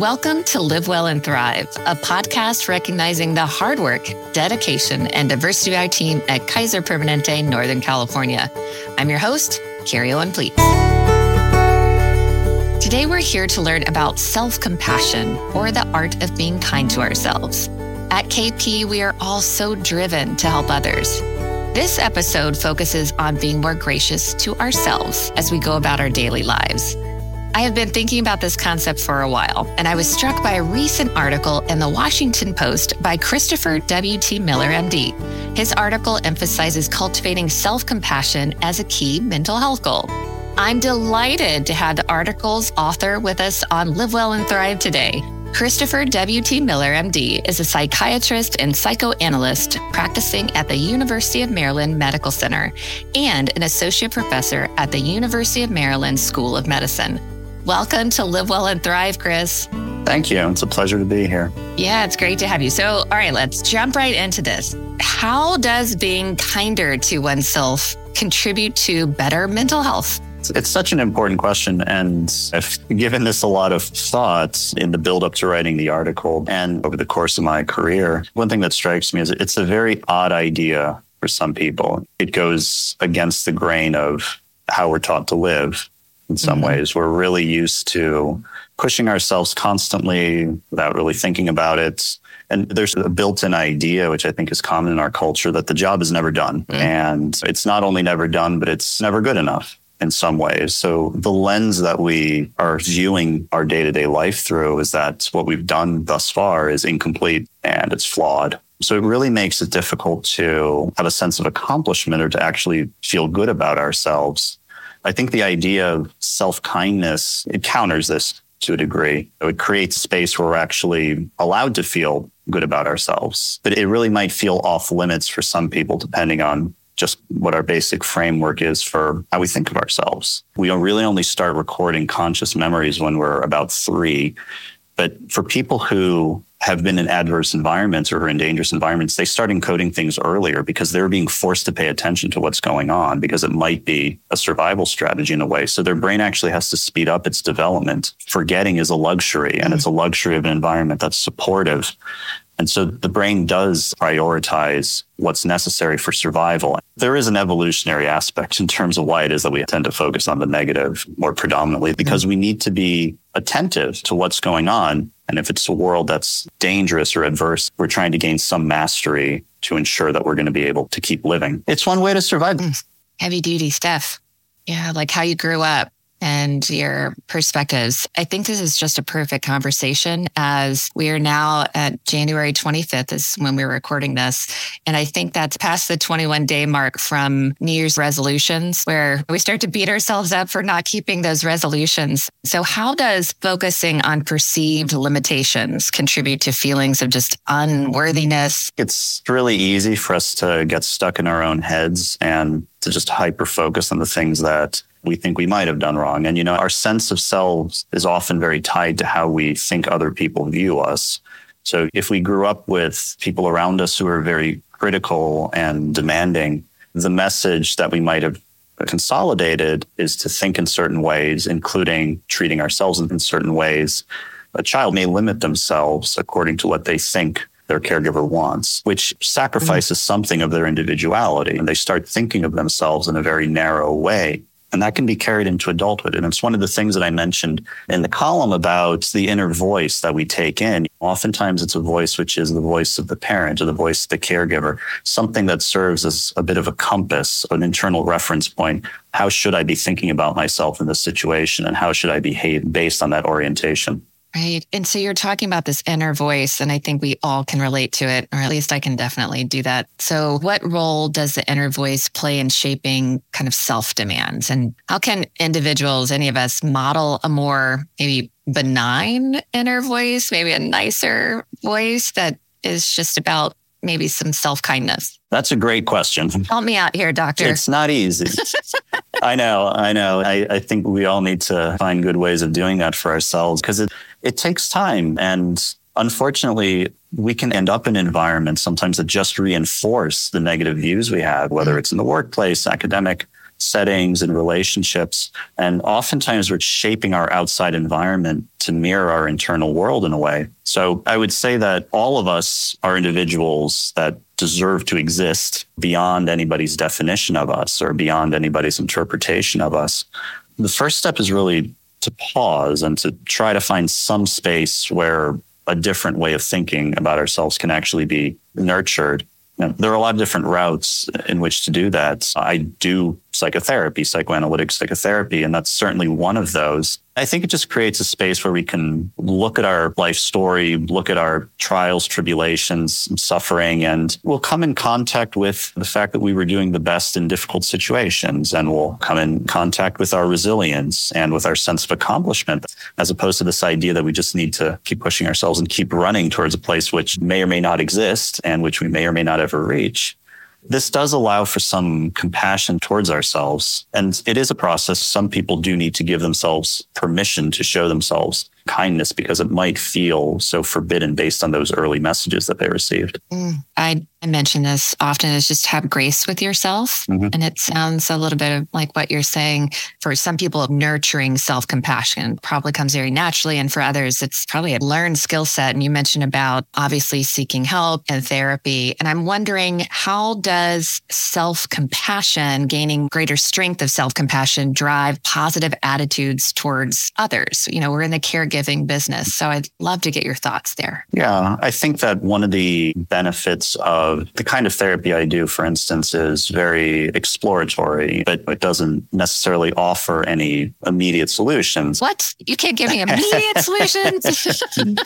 Welcome to Live Well and Thrive, a podcast recognizing the hard work, dedication, and diversity of our team at Kaiser Permanente, Northern California. I'm your host, Carrie Owen Plietz. Today, we're here to learn about self compassion or the art of being kind to ourselves. At KP, we are all so driven to help others. This episode focuses on being more gracious to ourselves as we go about our daily lives. I have been thinking about this concept for a while, and I was struck by a recent article in the Washington Post by Christopher W.T. Miller, MD. His article emphasizes cultivating self compassion as a key mental health goal. I'm delighted to have the article's author with us on Live Well and Thrive today. Christopher W.T. Miller, MD, is a psychiatrist and psychoanalyst practicing at the University of Maryland Medical Center and an associate professor at the University of Maryland School of Medicine. Welcome to Live Well and Thrive, Chris. Thank you. It's a pleasure to be here. Yeah, it's great to have you. So, all right, let's jump right into this. How does being kinder to oneself contribute to better mental health? It's such an important question. And I've given this a lot of thought in the build up to writing the article and over the course of my career. One thing that strikes me is it's a very odd idea for some people. It goes against the grain of how we're taught to live in some mm-hmm. ways. We're really used to pushing ourselves constantly without really thinking about it. And there's a built in idea, which I think is common in our culture, that the job is never done. Mm-hmm. And it's not only never done, but it's never good enough in some ways. So the lens that we are viewing our day to day life through is that what we've done thus far is incomplete and it's flawed. So it really makes it difficult to have a sense of accomplishment or to actually feel good about ourselves I think the idea of self kindness, it counters this to a degree. It creates space where we're actually allowed to feel good about ourselves. But it really might feel off limits for some people, depending on just what our basic framework is for how we think of ourselves. We really only start recording conscious memories when we're about three. But for people who have been in adverse environments or in dangerous environments, they start encoding things earlier because they're being forced to pay attention to what's going on because it might be a survival strategy in a way. So their brain actually has to speed up its development. Forgetting is a luxury and it's a luxury of an environment that's supportive. And so the brain does prioritize what's necessary for survival. There is an evolutionary aspect in terms of why it is that we tend to focus on the negative more predominantly because we need to be attentive to what's going on and if it's a world that's dangerous or adverse, we're trying to gain some mastery to ensure that we're going to be able to keep living. It's one way to survive. Mm. Heavy duty stuff. Yeah, like how you grew up and your perspectives. I think this is just a perfect conversation as we are now at January 25th is when we're recording this. And I think that's past the 21 day mark from New Year's resolutions where we start to beat ourselves up for not keeping those resolutions. So how does focusing on perceived limitations contribute to feelings of just unworthiness? It's really easy for us to get stuck in our own heads and to just hyper focus on the things that we think we might have done wrong. And, you know, our sense of selves is often very tied to how we think other people view us. So if we grew up with people around us who are very critical and demanding, the message that we might have consolidated is to think in certain ways, including treating ourselves in certain ways. A child may limit themselves according to what they think their caregiver wants, which sacrifices mm-hmm. something of their individuality. And they start thinking of themselves in a very narrow way. And that can be carried into adulthood. And it's one of the things that I mentioned in the column about the inner voice that we take in. Oftentimes it's a voice which is the voice of the parent or the voice of the caregiver, something that serves as a bit of a compass, an internal reference point. How should I be thinking about myself in this situation? And how should I behave based on that orientation? Right. And so you're talking about this inner voice, and I think we all can relate to it, or at least I can definitely do that. So, what role does the inner voice play in shaping kind of self demands? And how can individuals, any of us, model a more maybe benign inner voice, maybe a nicer voice that is just about maybe some self kindness? That's a great question. Help me out here, doctor. It's not easy. I know, I know. I, I, think we all need to find good ways of doing that for ourselves because it, it takes time. And unfortunately, we can end up in environments sometimes that just reinforce the negative views we have, whether it's in the workplace, academic settings and relationships. And oftentimes we're shaping our outside environment to mirror our internal world in a way. So I would say that all of us are individuals that deserve to exist beyond anybody's definition of us or beyond anybody's interpretation of us. The first step is really to pause and to try to find some space where a different way of thinking about ourselves can actually be nurtured. there are a lot of different routes in which to do that. I do psychotherapy, psychoanalytic psychotherapy, and that's certainly one of those. I think it just creates a space where we can look at our life story, look at our trials, tribulations, suffering, and we'll come in contact with the fact that we were doing the best in difficult situations. And we'll come in contact with our resilience and with our sense of accomplishment, as opposed to this idea that we just need to keep pushing ourselves and keep running towards a place which may or may not exist and which we may or may not ever reach. This does allow for some compassion towards ourselves. And it is a process. Some people do need to give themselves permission to show themselves kindness because it might feel so forbidden based on those early messages that they received. Mm, I, I mention this often is just have grace with yourself. Mm-hmm. And it sounds a little bit like what you're saying. For some people, nurturing self compassion probably comes very naturally. And for others, it's probably a learned skill set. And you mentioned about obviously seeking help and therapy. And I'm wondering how does self compassion, gaining greater strength of self compassion, drive positive attitudes towards others? You know, we're in the caregiving giving business. So I'd love to get your thoughts there. Yeah, I think that one of the benefits of the kind of therapy I do, for instance, is very exploratory, but it doesn't necessarily offer any immediate solutions. What? You can't give me immediate solutions?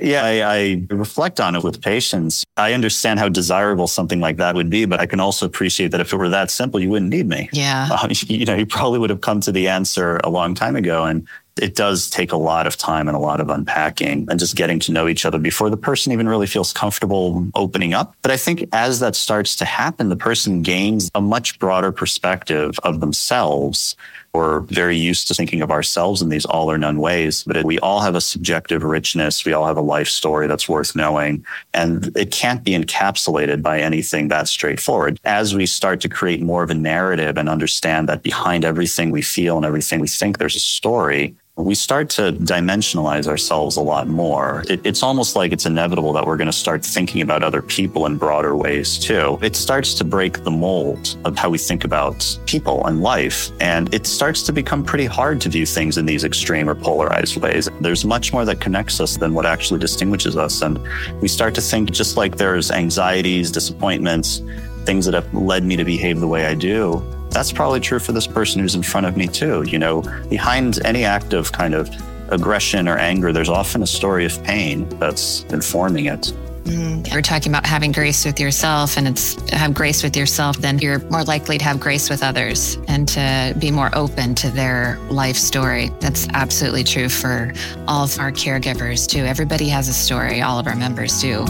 yeah, I, I reflect on it with patients. I understand how desirable something like that would be, but I can also appreciate that if it were that simple, you wouldn't need me. Yeah. Uh, you know, you probably would have come to the answer a long time ago. And it does take a lot of time and a lot of unpacking and just getting to know each other before the person even really feels comfortable opening up. But I think as that starts to happen, the person gains a much broader perspective of themselves. We're very used to thinking of ourselves in these all or none ways, but we all have a subjective richness. We all have a life story that's worth knowing, and it can't be encapsulated by anything that straightforward. As we start to create more of a narrative and understand that behind everything we feel and everything we think, there's a story, we start to dimensionalize ourselves a lot more. It, it's almost like it's inevitable that we're going to start thinking about other people in broader ways too. It starts to break the mold of how we think about people and life. And it starts to become pretty hard to view things in these extreme or polarized ways. There's much more that connects us than what actually distinguishes us. And we start to think just like there's anxieties, disappointments, things that have led me to behave the way I do that's probably true for this person who's in front of me too. You know, behind any act of kind of aggression or anger, there's often a story of pain that's informing it. Mm, we're talking about having grace with yourself, and it's have grace with yourself, then you're more likely to have grace with others and to be more open to their life story. That's absolutely true for all of our caregivers, too. Everybody has a story, all of our members do.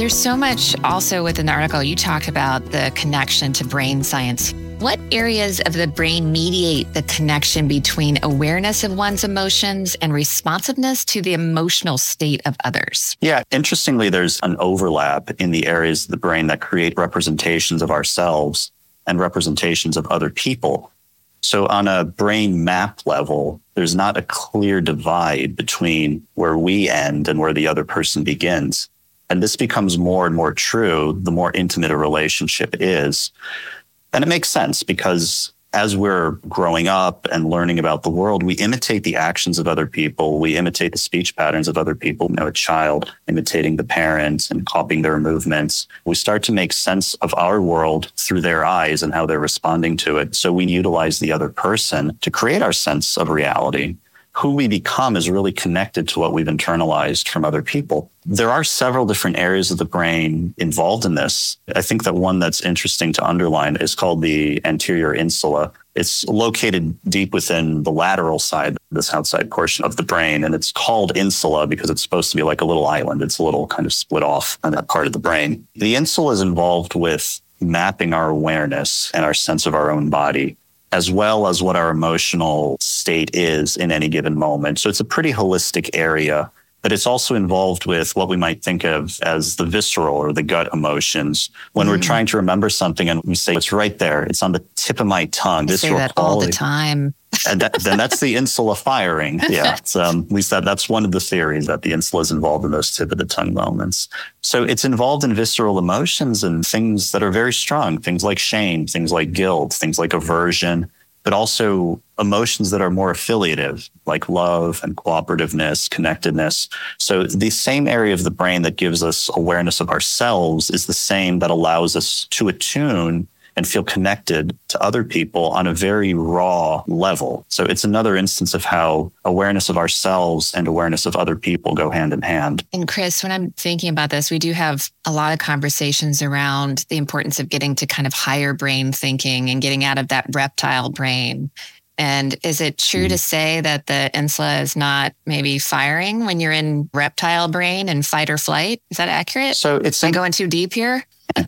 There's so much also within the article. You talk about the connection to brain science. What areas of the brain mediate the connection between awareness of one's emotions and responsiveness to the emotional state of others? Yeah, interestingly, there's an overlap in the areas of the brain that create representations of ourselves and representations of other people. So, on a brain map level, there's not a clear divide between where we end and where the other person begins. And this becomes more and more true the more intimate a relationship is. And it makes sense because as we're growing up and learning about the world, we imitate the actions of other people. We imitate the speech patterns of other people. You know, a child imitating the parents and copying their movements. We start to make sense of our world through their eyes and how they're responding to it. So we utilize the other person to create our sense of reality who we become is really connected to what we've internalized from other people. There are several different areas of the brain involved in this. I think that one that's interesting to underline is called the anterior insula. It's located deep within the lateral side, this outside portion of the brain. And it's called insula because it's supposed to be like a little island. It's a little kind of split off on that part of the brain. The insula is involved with mapping our awareness and our sense of our own body as well as what our emotional state is in any given moment. So it's a pretty holistic area but it's also involved with what we might think of as the visceral or the gut emotions. When mm. we're trying to remember something and we say it's right there, it's on the tip of my tongue. I say that all the time. and that, then that's the insula firing. Yeah, um, at least that, that's one of the theories that the insula is involved in those tip of the tongue moments. So it's involved in visceral emotions and things that are very strong, things like shame, things like guilt, things like aversion but also emotions that are more affiliative, like love and cooperativeness, connectedness. So the same area of the brain that gives us awareness of ourselves is the same that allows us to attune and feel connected to other people on a very raw level. So it's another instance of how awareness of ourselves and awareness of other people go hand in hand. And Chris, when I'm thinking about this, we do have a lot of conversations around the importance of getting to kind of higher brain thinking and getting out of that reptile brain. And is it true mm. to say that the insula is not maybe firing when you're in reptile brain and fight or flight? Is that accurate? So it's Am I going too deep here?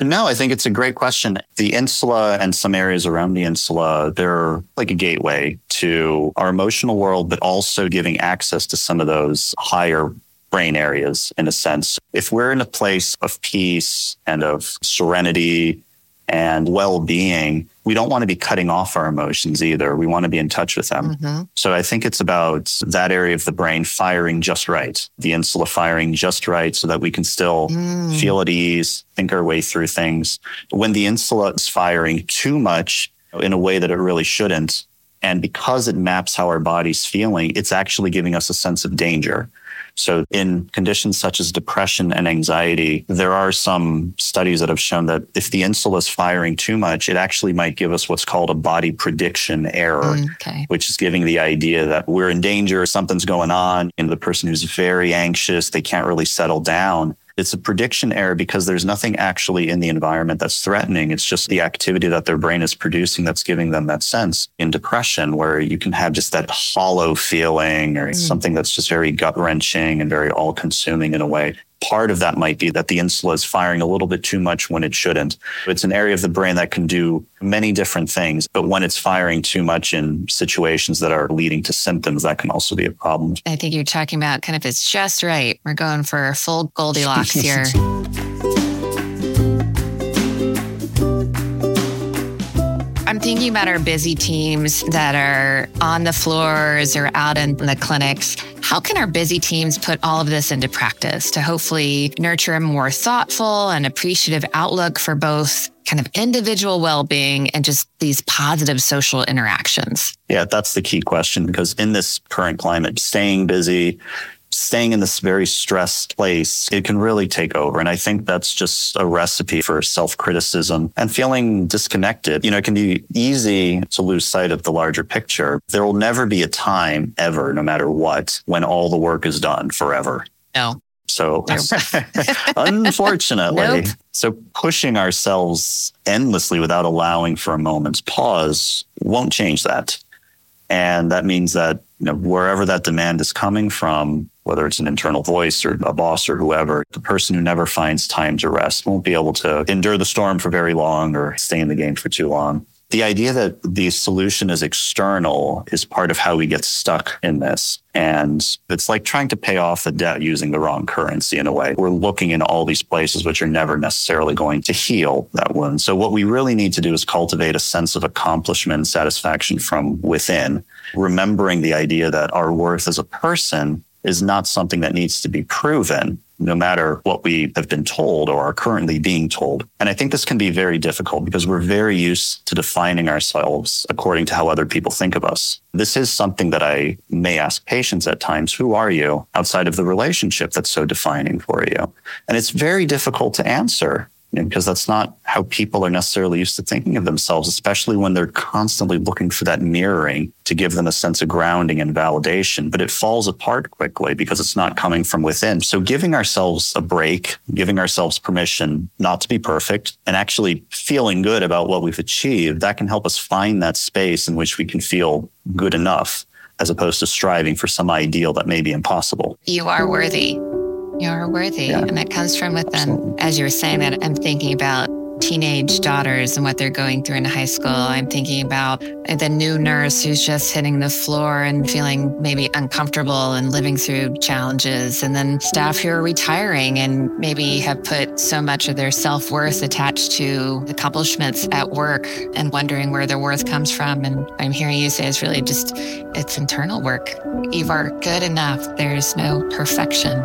No, I think it's a great question. The insula and some areas around the insula, they're like a gateway to our emotional world, but also giving access to some of those higher brain areas in a sense. If we're in a place of peace and of serenity and well being, we don't want to be cutting off our emotions either. We want to be in touch with them. Mm-hmm. So I think it's about that area of the brain firing just right, the insula firing just right so that we can still mm. feel at ease, think our way through things. When the insula is firing too much in a way that it really shouldn't, and because it maps how our body's feeling, it's actually giving us a sense of danger. So in conditions such as depression and anxiety, there are some studies that have shown that if the insula is firing too much, it actually might give us what's called a body prediction error, mm, okay. which is giving the idea that we're in danger, something's going on, and the person who's very anxious, they can't really settle down. It's a prediction error because there's nothing actually in the environment that's threatening. It's just the activity that their brain is producing that's giving them that sense. In depression, where you can have just that hollow feeling or mm. something that's just very gut wrenching and very all consuming in a way part of that might be that the insula is firing a little bit too much when it shouldn't. It's an area of the brain that can do many different things, but when it's firing too much in situations that are leading to symptoms, that can also be a problem. I think you're talking about kind of it's just right. We're going for full Goldilocks here. I'm thinking about our busy teams that are on the floors or out in the clinics. How can our busy teams put all of this into practice to hopefully nurture a more thoughtful and appreciative outlook for both kind of individual well being and just these positive social interactions? Yeah, that's the key question because in this current climate, staying busy, staying in this very stressed place, it can really take over. And I think that's just a recipe for self criticism and feeling disconnected. You know, it can be easy to lose sight of the larger picture. There will never be a time ever, no matter what, when all the work is done forever. No. So, unfortunately, nope. so pushing ourselves endlessly without allowing for a moment's pause won't change that. And that means that you know, wherever that demand is coming from, whether it's an internal voice or a boss or whoever, the person who never finds time to rest won't be able to endure the storm for very long or stay in the game for too long. The idea that the solution is external is part of how we get stuck in this. And it's like trying to pay off the debt using the wrong currency in a way. We're looking in all these places which are never necessarily going to heal that wound. So what we really need to do is cultivate a sense of accomplishment and satisfaction from within, remembering the idea that our worth as a person is not something that needs to be proven no matter what we have been told or are currently being told. And I think this can be very difficult because we're very used to defining ourselves according to how other people think of us. This is something that I may ask patients at times. Who are you outside of the relationship that's so defining for you? And it's very difficult to answer because that's not how people are necessarily used to thinking of themselves, especially when they're constantly looking for that mirroring to give them a sense of grounding and validation. But it falls apart quickly because it's not coming from within. So giving ourselves a break, giving ourselves permission not to be perfect and actually feeling good about what we've achieved, that can help us find that space in which we can feel good enough as opposed to striving for some ideal that may be impossible. You are worthy. You're worthy. Yeah. And that comes from within. As you were saying that, I'm thinking about teenage daughters and what they're going through in high school. I'm thinking about the new nurse who's just hitting the floor and feeling maybe uncomfortable and living through challenges. And then staff who are retiring and maybe have put so much of their self worth attached to accomplishments at work and wondering where their worth comes from. And I'm hearing you say it's really just, it's internal work. You are good enough. There's no perfection.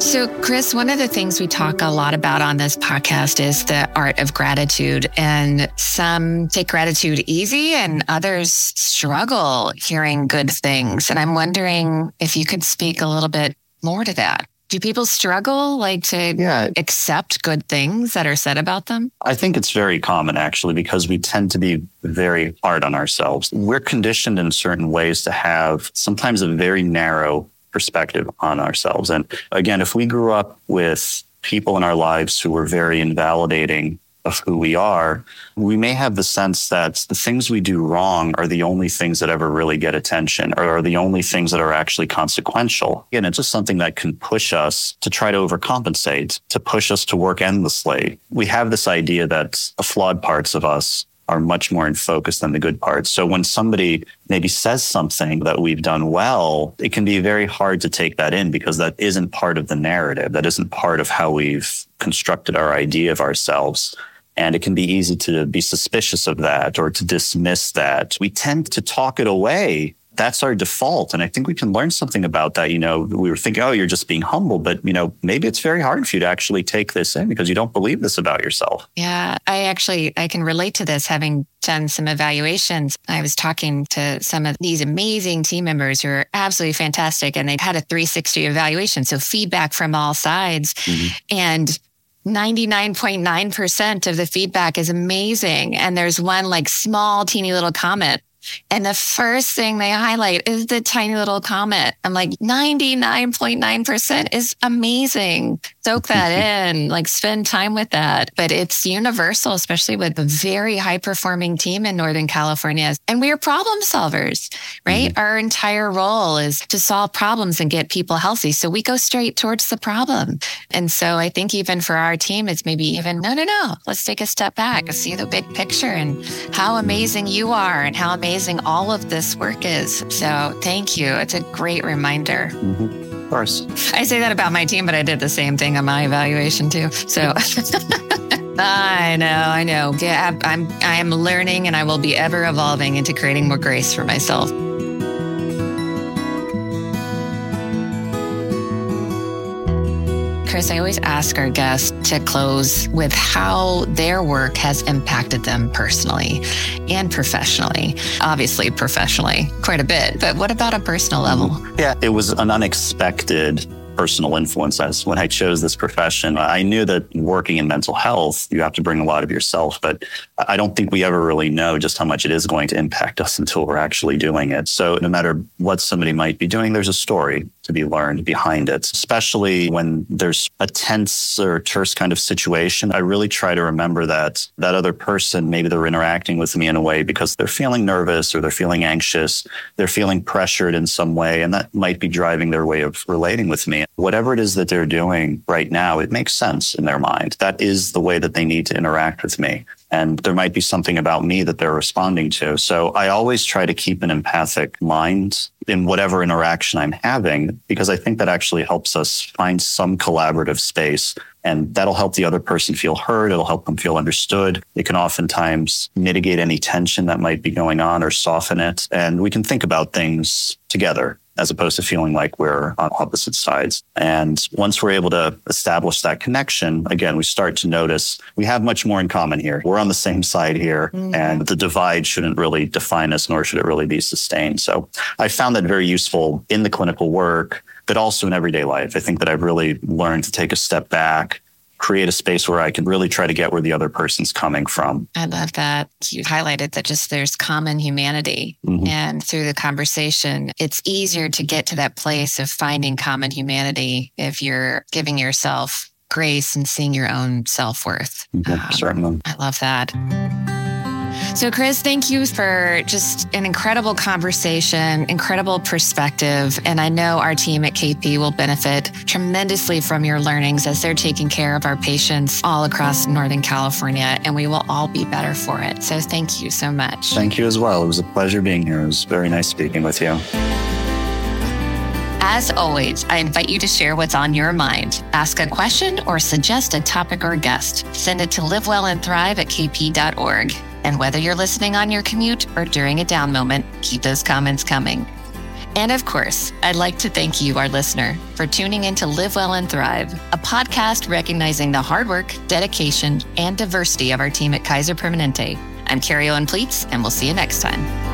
So, Chris, one of the things we talk a lot about on this podcast is the art of gratitude. And some take gratitude easy and others struggle hearing good things. And I'm wondering if you could speak a little bit more to that. Do people struggle like to yeah. accept good things that are said about them? I think it's very common actually because we tend to be very hard on ourselves. We're conditioned in certain ways to have sometimes a very narrow perspective on ourselves. And again, if we grew up with people in our lives who were very invalidating of who we are, we may have the sense that the things we do wrong are the only things that ever really get attention or are the only things that are actually consequential. And it's just something that can push us to try to overcompensate, to push us to work endlessly. We have this idea that the flawed parts of us are much more in focus than the good parts. So when somebody maybe says something that we've done well, it can be very hard to take that in because that isn't part of the narrative. That isn't part of how we've constructed our idea of ourselves. And it can be easy to be suspicious of that or to dismiss that. We tend to talk it away that's our default. And I think we can learn something about that. You know, we were thinking, oh, you're just being humble, but you know, maybe it's very hard for you to actually take this in because you don't believe this about yourself. Yeah, I actually I can relate to this having done some evaluations. I was talking to some of these amazing team members who are absolutely fantastic and they'd had a 360 evaluation. So feedback from all sides. Mm-hmm. And 99.9% of the feedback is amazing. And there's one like small, teeny little comment and the first thing they highlight is the tiny little comment. I'm like, 99.9% is amazing. Soak that in, like spend time with that. But it's universal, especially with a very high performing team in Northern California. And we are problem solvers, right? Mm-hmm. Our entire role is to solve problems and get people healthy. So we go straight towards the problem. And so I think even for our team, it's maybe even, no, no, no, let's take a step back, see the big picture and how amazing you are and how amazing amazing all of this work is. So thank you. It's a great reminder. Mm-hmm. Of course. I say that about my team, but I did the same thing on my evaluation too. So I know, I know. Yeah, I'm I'm learning and I will be ever evolving into creating more grace for myself. Chris, I always ask our guests to close with how their work has impacted them personally and professionally. Obviously, professionally, quite a bit. But what about a personal level? Yeah, it was an unexpected personal influence as when I chose this profession. I knew that working in mental health, you have to bring a lot of yourself, but I don't think we ever really know just how much it is going to impact us until we're actually doing it. So no matter what somebody might be doing, there's a story to be learned behind it, especially when there's a tense or terse kind of situation. I really try to remember that that other person, maybe they're interacting with me in a way because they're feeling nervous or they're feeling anxious, they're feeling pressured in some way, and that might be driving their way of relating with me whatever it is that they're doing right now, it makes sense in their mind. That is the way that they need to interact with me. And there might be something about me that they're responding to. So I always try to keep an empathic mind in whatever interaction I'm having, because I think that actually helps us find some collaborative space. And that'll help the other person feel heard. It'll help them feel understood. It can oftentimes mitigate any tension that might be going on or soften it. And we can think about things together as opposed to feeling like we're on opposite sides. And once we're able to establish that connection, again, we start to notice we have much more in common here. We're on the same side here, mm-hmm. and the divide shouldn't really define us, nor should it really be sustained. So I found that very useful in the clinical work, but also in everyday life. I think that I've really learned to take a step back create a space where I can really try to get where the other person's coming from. I love that. You highlighted that just there's common humanity. Mm-hmm. And through the conversation, it's easier to get to that place of finding common humanity if you're giving yourself grace and seeing your own self worth. Mm-hmm. Um, certainly. I love that. So, Chris, thank you for just an incredible conversation, incredible perspective. And I know our team at KP will benefit tremendously from your learnings as they're taking care of our patients all across Northern California, and we will all be better for it. So, thank you so much. Thank you as well. It was a pleasure being here. It was very nice speaking with you. As always, I invite you to share what's on your mind. Ask a question or suggest a topic or guest. Send it to livewellandthrive at kp.org. And whether you're listening on your commute or during a down moment, keep those comments coming. And of course, I'd like to thank you, our listener, for tuning in to Live Well and Thrive, a podcast recognizing the hard work, dedication, and diversity of our team at Kaiser Permanente. I'm Carrie Owen Plietz, and we'll see you next time.